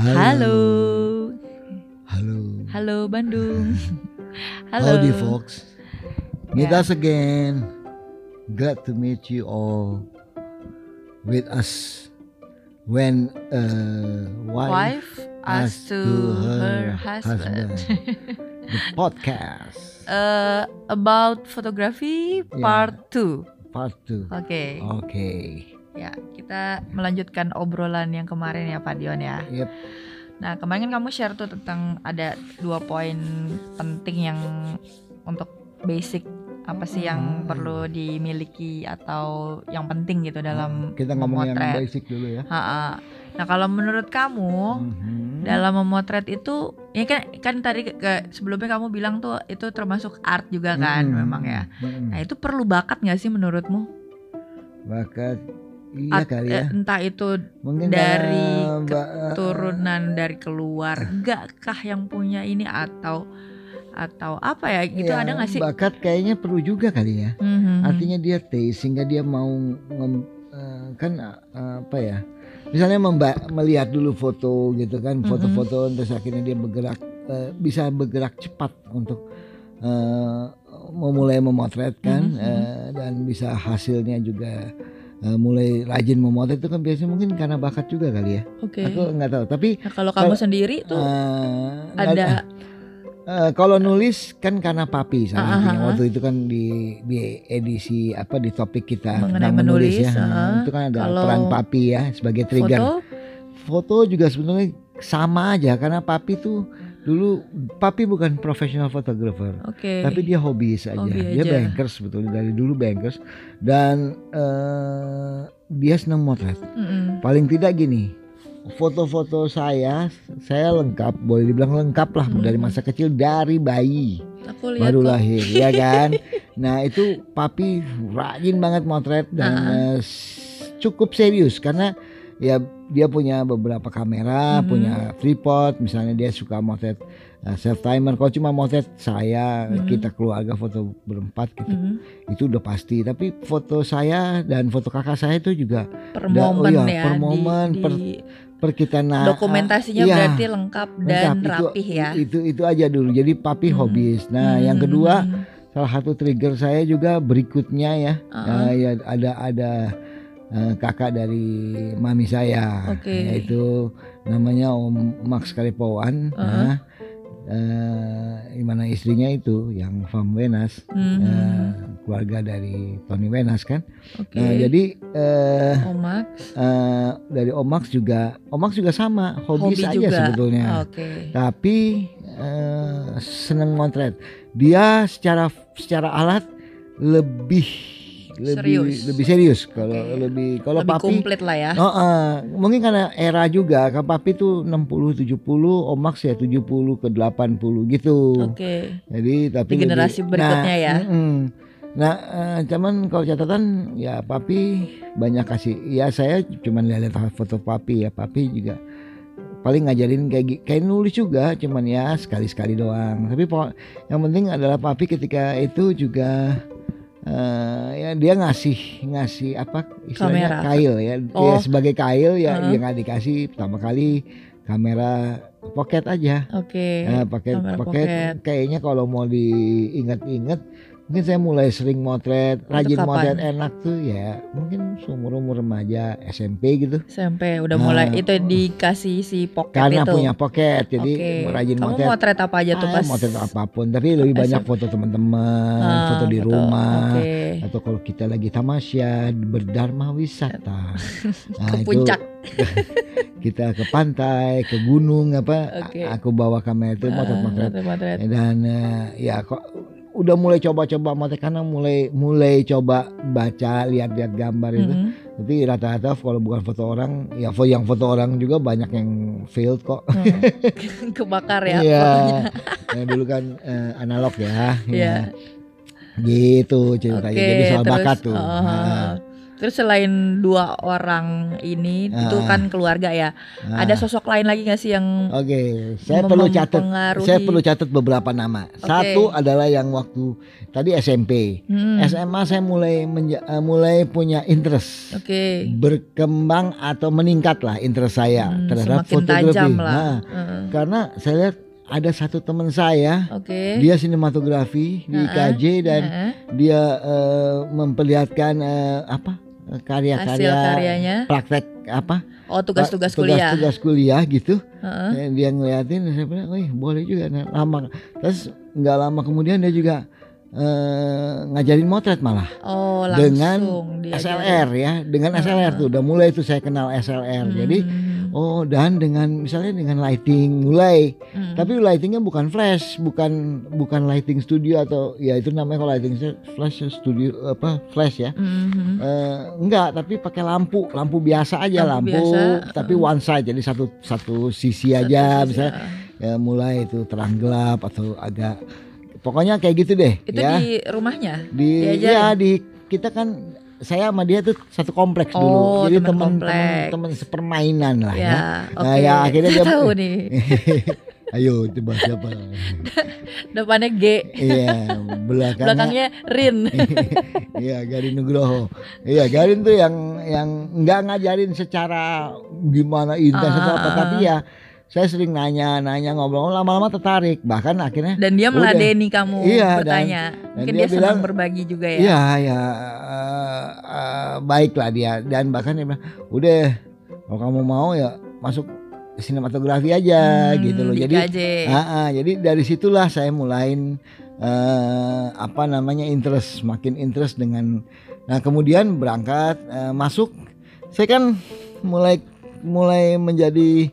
Halo. Halo. Halo Bandung. Halo. Howdy folks. Meet Yeah. us again. Glad to meet you all with us when uh, wife, Wife as to her husband. the podcast Eh, about photography Yeah. part 2. part 2. Oke. Oke. Ya, kita melanjutkan obrolan yang kemarin ya Pak Dion ya. Yep. Nah, kemarin kan kamu share tuh tentang ada dua poin penting yang untuk basic apa sih yang Hmm. perlu dimiliki atau yang penting gitu dalam Kita ngomong yang memotret. basic dulu ya. Ha-ha. Nah, kalau menurut kamu Mhm. dalam memotret itu ini kan kan tadi ke- ke- sebelumnya kamu bilang tuh itu termasuk art juga kan Mhm. memang ya. Mhm. Nah, itu perlu bakat nggak sih menurutmu? Bakat iya At- kali eh, ya. entah itu Mungkin dari karena ba- turunan dari keluarga kah yang punya ini atau atau apa ya itu ya, ada nggak sih Bakat kayaknya perlu juga kali ya. Mhm. Artinya dia taste sehingga dia mau ngem- eh, kan eh, apa ya? Misalnya memba- melihat dulu foto gitu kan, Mhm. foto-foto terus akhirnya dia bergerak eh, bisa bergerak cepat untuk eh, memulai memotret kan Mhm. eh, dan bisa hasilnya juga eh, mulai rajin memotret itu kan biasanya mungkin karena bakat juga kali ya. oke Aku nggak tahu, tapi nah, kalau kamu sendiri tuh nggak ada Eh, kalau nulis kan karena papi salah Ah, ah, ah. waktu itu kan di di edisi apa di topik kita tentang menulis, ya ah. itu kan ada peran papi ya sebagai trigger foto foto juga sebenarnya sama aja karena papi tuh dulu papi bukan profesional fotografer oke tapi dia hobi saja Hobi dia aja. bankers sebetulnya dari dulu bankers dan eh, dia senang motret Mm-mm. paling tidak gini foto-foto saya saya lengkap boleh dibilang lengkap lah Hmm. dari masa kecil dari bayi aku lihat baru kok. lahir ya kan nah itu papi rajin banget motret dan Ah. eh, s- cukup serius karena ya dia punya beberapa kamera Mhm. punya tripod misalnya dia suka motret uh, self timer kalau cuma motret saya Mhm. kita keluarga foto berempat gitu Mhm. itu udah pasti tapi foto saya dan foto kakak saya itu juga per Da- oh momen iya, ya per di- momen, di, per per kita na- dokumentasinya iya, berarti lengkap dan lengkap. rapih itu, ya itu itu aja dulu jadi papi Mhm. hobis nah yang Mhm. kedua salah satu trigger saya juga berikutnya ya Uh-uh. eh, ya ada ada eh, kakak dari mami saya Oke. yaitu namanya Om Max Kalipowan Uh-uh. nah, eh, gimana istrinya itu yang Fam Wenas Mhm. eh, keluarga dari Tony Wenas kan oke nah jadi eh, Oh, Max eh, dari Om Max juga Om Max juga sama hobi, hobi saja juga sebetulnya oke tapi eh, seneng motret. Dia secara secara alat lebih lebih Serius. lebih serius kalau Oke. lebih kalau lebih papi komplit lah ya Oh, eh, mungkin karena era juga kan papi tuh 60 70 Om Max ya 70 ke 80 gitu. oke Jadi tapi Di generasi lebih- berikutnya ya. mm-mm. Nah, eh, cuman kalau catatan ya papi banyak kasih. Ya saya cuman lihat foto papi ya. Papi juga paling ngajarin kayak kayak nulis juga, cuman ya sekali-sekali doang. Tapi yang penting adalah papi ketika itu juga eh, ya dia ngasih ngasih apa istilahnya Kamera. kail ya. Oh. Ya sebagai kail ya dia nggak dikasih pertama kali kamera pocket aja. oke Nah, pakai kamera pakai pocket. kayaknya kalau mau diingat-ingat mungkin saya mulai sering motret, rajin kapan? motret enak tuh ya mungkin seumur umur remaja SMP gitu. SMP udah Nah, mulai itu dikasih si pocket Karena itu punya pocket jadi Oke. rajin kamu motret. motret apa aja tuh Ah, pas motret apa pun, tapi lebih banyak SMP. foto teman-teman, Ah, foto di rumah. oke Atau kalau kita lagi tamasya berdharma wisata, Nah, ke puncak kita ke pantai, ke gunung apa, Oke. aku bawa kamera itu Ah, motret-motret motret-motret. dan eh, ya kok udah mulai coba-coba motret karena mulai mulai coba baca lihat-lihat gambar itu Mhm. tapi rata-rata kalau bukan foto orang ya yang foto orang juga banyak yang failed kok. Hmm. kebakar ya Iya. yang dulu kan eh, analog ya. Iya. ya gitu ceritanya. Oke, jadi soal terus, bakat tuh. oh, Nah, Terus selain dua orang ini itu Ah. kan keluarga ya. Nah, Ada sosok lain lagi nggak sih yang Oke, saya mem- perlu catat. Saya perlu catat beberapa nama. Satu adalah yang waktu tadi SMP. Hmm, SMA saya mulai menja- eh, mulai punya interest Oke. berkembang atau meningkat lah interest saya Hmm, terhadap fotografi. tajam lah. Nah, Heeh. karena saya lihat ada satu teman saya, Oke. dia sinematografi di Heeh, IKJ dan Heeh. dia eh, memperlihatkan eh, apa karya-karya karyanya. praktek apa Oh tugas-tugas kuliah. tugas kuliah gitu. Eh, dia ngeliatin saya bilang, wih boleh juga Nah, lama. Terus nggak lama kemudian dia juga eh, ngajarin motret malah Oh langsung dengan. SLR ya, dengan SLR tuh udah mulai tuh saya kenal SLR. Jadi Hmm, oh dan dengan misalnya dengan lighting mulai, hmm. tapi lightingnya bukan flash, bukan bukan lighting studio atau ya itu namanya kalau lighting flash studio apa flash ya. Mhm. Eh, enggak, tapi pakai lampu, lampu biasa aja, Lampu lampu, biasa, tapi uh. one side, jadi satu satu sisi Satu aja, sisi, misalnya ya. ya mulai itu terang gelap atau agak, pokoknya kayak gitu deh, Itu ya. di rumahnya. Di, diajarin? ya di kita kan saya sama dia tuh satu kompleks Oh, dulu, jadi teman teman kompleks. teman teman sepermainan lah ya. Ya, Nah, oke. ya, akhirnya dia- tahu nih. Ayo coba siapa? Depannya G, Iya, belakangnya. belakangnya Rin. Iya, Garin Nugroho. Iya, Garin tuh yang yang nggak ngajarin secara gimana intens atau apa, Ah, ah, tapi ya saya sering nanya, nanya ngobrol, lama-lama tertarik. Bahkan akhirnya Dan dia Udah. meladeni kamu Iya, bertanya. dan Mungkin dia dia, senang bilang, berbagi juga ya. Iya, ya eh, eh, baiklah dia dan bahkan dia bilang, "Udah, kalau kamu mau ya masuk sinematografi aja Hmm, gitu loh." di Jadi. Ah, ah, jadi dari situlah saya mulain eh, apa namanya interest, makin interest dengan. Nah kemudian berangkat eh, masuk, saya kan mulai mulai menjadi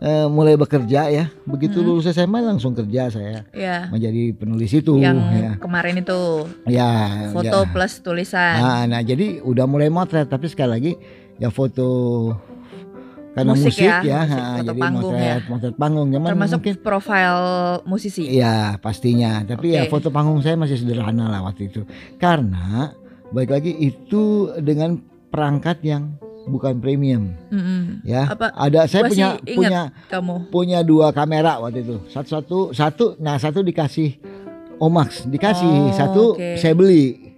eh, mulai bekerja ya. Begitu Hmm. lulus SMA langsung kerja saya Ya. menjadi penulis itu. Yang ya. kemarin itu ya, foto ya. plus tulisan. Nah, nah, jadi udah mulai motret tapi sekali lagi ya foto karena Musik musik, ya, ya, musik, foto jadi panggung motret, ya. motret panggung. Cuman Termasuk mungkin profil musisi. Iya pastinya. Tapi ya Oke. foto panggung saya masih sederhana lah waktu itu. Karena baik lagi itu dengan perangkat yang bukan premium Mm-mm. ya. Apa Ada saya punya punya kamu? punya dua kamera waktu itu. Satu satu satu. Nah satu dikasih Omax dikasih Oh, satu oke. saya beli.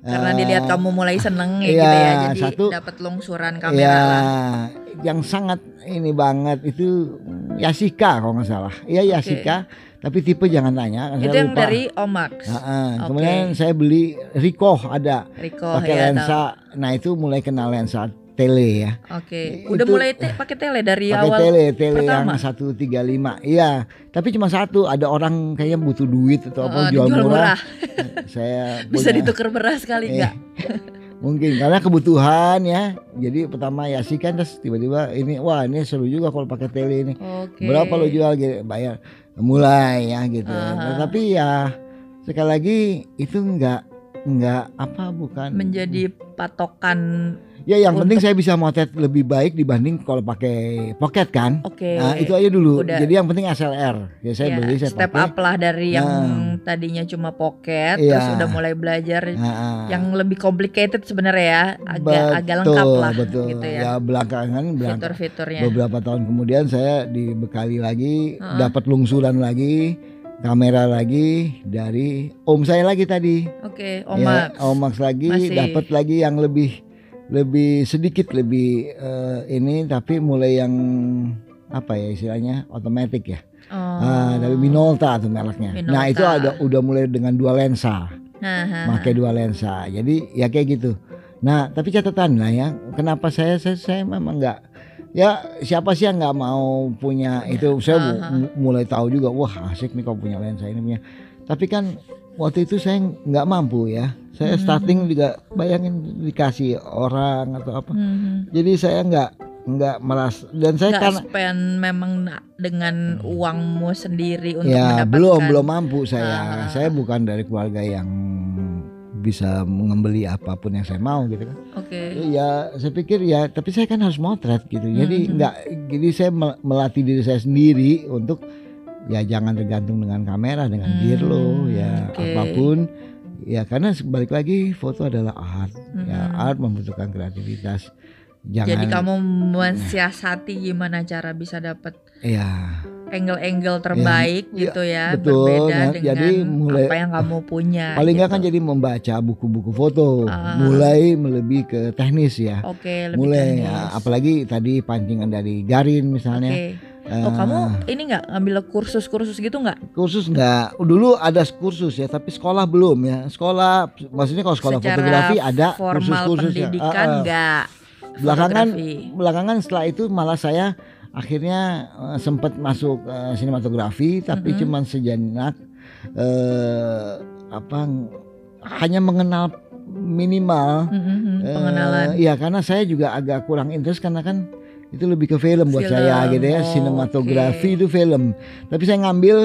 Karena Eh, dilihat kamu mulai seneng ya iya, gitu ya. Jadi satu- dapat longsuran kamera ya, lah. yang sangat ini banget itu Yasika kalau nggak salah. Iya Yasika, tapi tipe jangan tanya. kan Itu saya yang lupa. dari Omax. Heeh, Oke. Kemudian saya beli Ricoh ada Rico pakai ya lensa. Nah itu mulai kenal lensa tele ya. Oke. Itu- Udah mulai te- pakai tele dari Pakai awal. tele, tele pertama. yang 135. Iya, tapi cuma satu. Ada orang kayaknya butuh duit atau apa Eh, jual dijual murah. saya Bisa punya- ditukar beras kali Eh, enggak? Mungkin karena kebutuhan ya. Jadi pertama ya sih kan terus tiba-tiba ini wah ini seru juga kalau pakai tele ini. Oke. Berapa lo jual gitu bayar. Mulai ya gitu. Aha. Nah, tapi ya sekali lagi itu enggak enggak apa bukan menjadi patokan. Ya yang penting saya bisa motret lebih baik dibanding kalau pakai pocket kan. Oke. Nah itu aja dulu. Udah. Jadi yang penting SLR. Ya saya Ya, beli saya step pakai. up lah dari yang Nah. tadinya cuma pocket Iya. terus udah mulai belajar Nah, ah. yang lebih complicated sebenarnya ya agak agak Betul, lengkap lah betul. gitu ya, Ya belakangan belakang fitur-fiturnya beberapa tahun kemudian saya dibekali lagi, Heeh. dapat lungsuran lagi, kamera lagi dari om saya lagi tadi. oke Ya, Omax Omax lagi, Masih. dapat lagi yang lebih lebih sedikit lebih eh, ini tapi mulai yang apa ya istilahnya otomatis ya. oh. Ah, dari Minolta tuh mereknya. Nah, Minolta. itu ada udah mulai dengan dua lensa, Nah, nah, pakai dua lensa. Jadi ya kayak gitu. Nah, tapi catatan lah ya, kenapa saya saya, saya memang nggak ya siapa sih yang nggak mau punya itu saya mu- mulai tahu juga wah asik nih kalau punya lensa ini punya tapi kan waktu itu saya nggak mampu ya saya Mhm. starting juga bayangin dikasih orang atau apa Mhm. jadi saya nggak nggak merasa dan saya nggak karena spend memang dengan uangmu sendiri untuk ya mendapatkan belum belum mampu saya Ah. saya bukan dari keluarga yang bisa membeli apa pun yang saya mau gitu kan oke ya saya pikir ya tapi saya kan harus motret gitu jadi Mhm. nggak jadi saya mel- melatih diri saya sendiri untuk ya jangan tergantung dengan kamera dengan Hmm, gear lo ya oke. apa pun ya karena balik lagi foto adalah art ya Mhm. art membutuhkan kreativitas jangan Jadi kamu mensiasati gimana cara bisa dapat ya angle-angle terbaik iya, gitu ya, betul. berbeda Nah, dengan jadi mulai- apa yang kamu punya. paling nggak gitu. kan jadi membaca buku-buku foto Ah. mulai lebih ke teknis ya Oke, lebih mulai teknis. ya, apalagi tadi pancingan dari Garin misalnya Oke. Oh kamu ini nggak ngambil kursus-kursus gitu nggak? kursus nggak dulu ada kursus ya tapi sekolah belum ya sekolah maksudnya kalau sekolah Secara fotografi ada kursus-kursus ya. Ah, ah. nggak? belakangan fotografi? belakangan setelah itu malah saya akhirnya eh, sempat masuk eh, sinematografi tapi Mhm. cuman sejenak eh, apa hanya mengenal minimal Mhm, eh, pengenalan. iya karena saya juga agak kurang interest karena kan itu lebih ke film buat Film, saya gitu ya oh, sinematografi oke. itu film tapi saya ngambil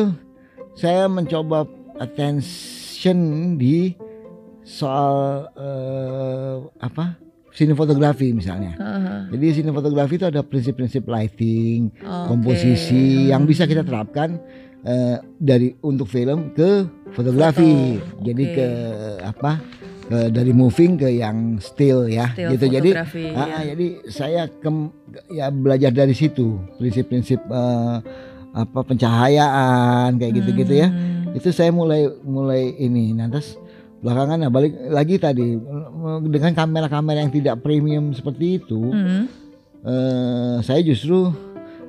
saya mencoba attention di soal eh, apa sinefotografi misalnya Heeh. jadi sinefotografi itu ada prinsip-prinsip lighting, Oke. komposisi yang bisa kita terapkan eh, dari untuk film ke fotografi. Foto, Jadi oke. ke apa? Ke- dari moving ke yang still ya. Still gitu. Jadi fotografi, ah, ya. ah, jadi saya kem- ya belajar dari situ prinsip-prinsip eh, apa pencahayaan kayak gitu-gitu ya. Hmm. Itu saya mulai mulai ini. Terus belakangan nah balik lagi tadi dengan kamera-kamera yang tidak premium seperti itu Hmm. eh saya justru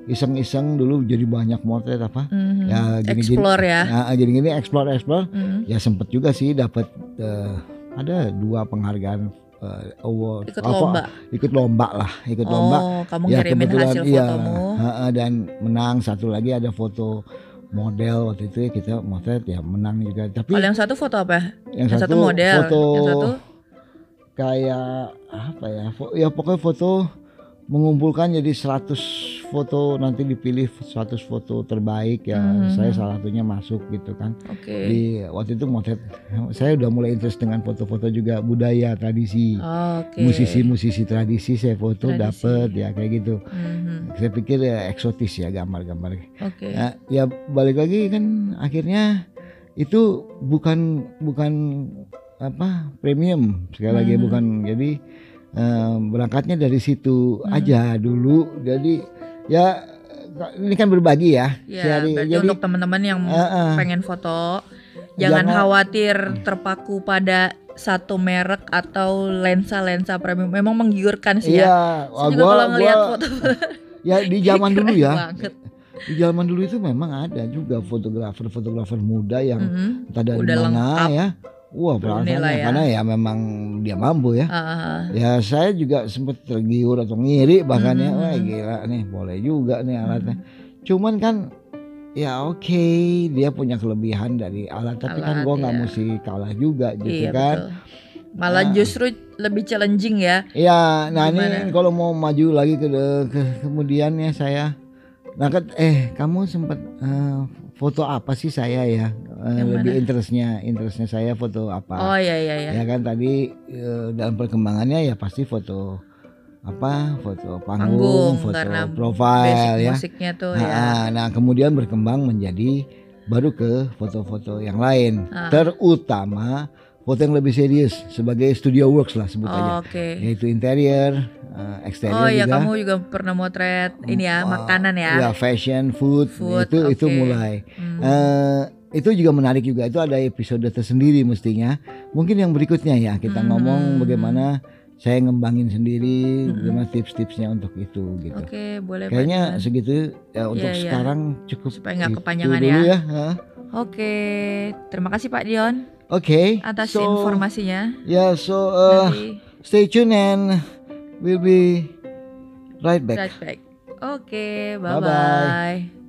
iseng-iseng dulu jadi banyak motret apa Mhm. ya gini-gini Explore ya. Nah, gini-gini explore explore Hmm. ya sempet juga sih dapat eh, ada dua penghargaan eh, award Ikut Apa, lomba. ikut lomba lah ikut lomba Oh, kamu ya kebetulan hasil iya fotomu. dan menang satu lagi ada foto model waktu itu ya kita motret ya menang juga tapi Kalau yang satu foto apa? yang, Yang satu model, foto yang satu kayak apa ya ya pokoknya foto mengumpulkan jadi 100 foto nanti dipilih 100 foto terbaik ya Mhm. saya salah satunya masuk gitu kan Oke. di waktu itu motret saya udah mulai interest dengan foto-foto juga budaya tradisi musisi-musisi tradisi saya foto Tradisi. dapet ya kayak gitu Mhm. saya pikir ya eksotis ya gambar-gambar Oke. ya, ya balik lagi kan akhirnya itu bukan bukan apa premium sekali lagi Hmm. bukan jadi eh, berangkatnya dari situ Hmm. aja dulu jadi ya ini kan berbagi ya Ya, Jadi- jadi untuk teman-teman yang eh, eh, pengen foto, jangan Jangan- khawatir terpaku pada satu merek atau lensa-lensa premium. Memang menggiurkan sih ya. iya Saya wah, juga gua- kalau ngelihat foto ya di zaman dulu ya banget. di zaman dulu itu memang ada juga fotografer-fotografer muda yang Mhm. entah dari Udah mana lengkap. ya wah perasaannya ya. karena ya memang dia mampu ya Ah, Ya saya juga sempat tergiur atau ngiri bahkan ya Mhm. wah gila nih boleh juga nih alatnya. Mhm. Cuman kan ya oke dia punya kelebihan dari alat tapi kan Alat, gua nggak iya. mesti kalah juga gitu iya kan. betul. Malah Ah. justru lebih challenging ya. Ya nah Gimana? ini kalau mau maju lagi ke, ke kemudian ya saya nah kan eh kamu sempat eh, foto apa sih saya ya Eh, Yang lebih mana? interestnya interestnya saya foto apa Oh iya iya iya. ya kan tadi eh, dalam perkembangannya ya pasti foto apa foto panggung, Panggung, foto Basic ya musiknya tuh nah, ya. nah kemudian berkembang menjadi baru ke foto-foto yang lain Ah. terutama foto yang lebih serius sebagai studio works lah sebut aja Oke. yaitu interior eh, eksterior Oh iya juga kamu juga pernah motret ini ya Oh, makanan ya. ya fashion food, Food, itu itu oke. mulai Hmm. Eh, itu juga menarik juga itu ada episode tersendiri mestinya mungkin yang berikutnya ya kita Hmm. ngomong bagaimana saya ngembangin sendiri Hmm. bagaimana tips-tipsnya untuk itu gitu Oke boleh Pak kayaknya segitu ya untuk Iya, iya. sekarang cukup Supaya nggak itu kepanjangan dulu ya. ya? Oke terima kasih Pak Dion oke atas so informasinya. ya so uh, Nanti stay tune and we'll be right back right back. Oke bye Bye-bye. bye.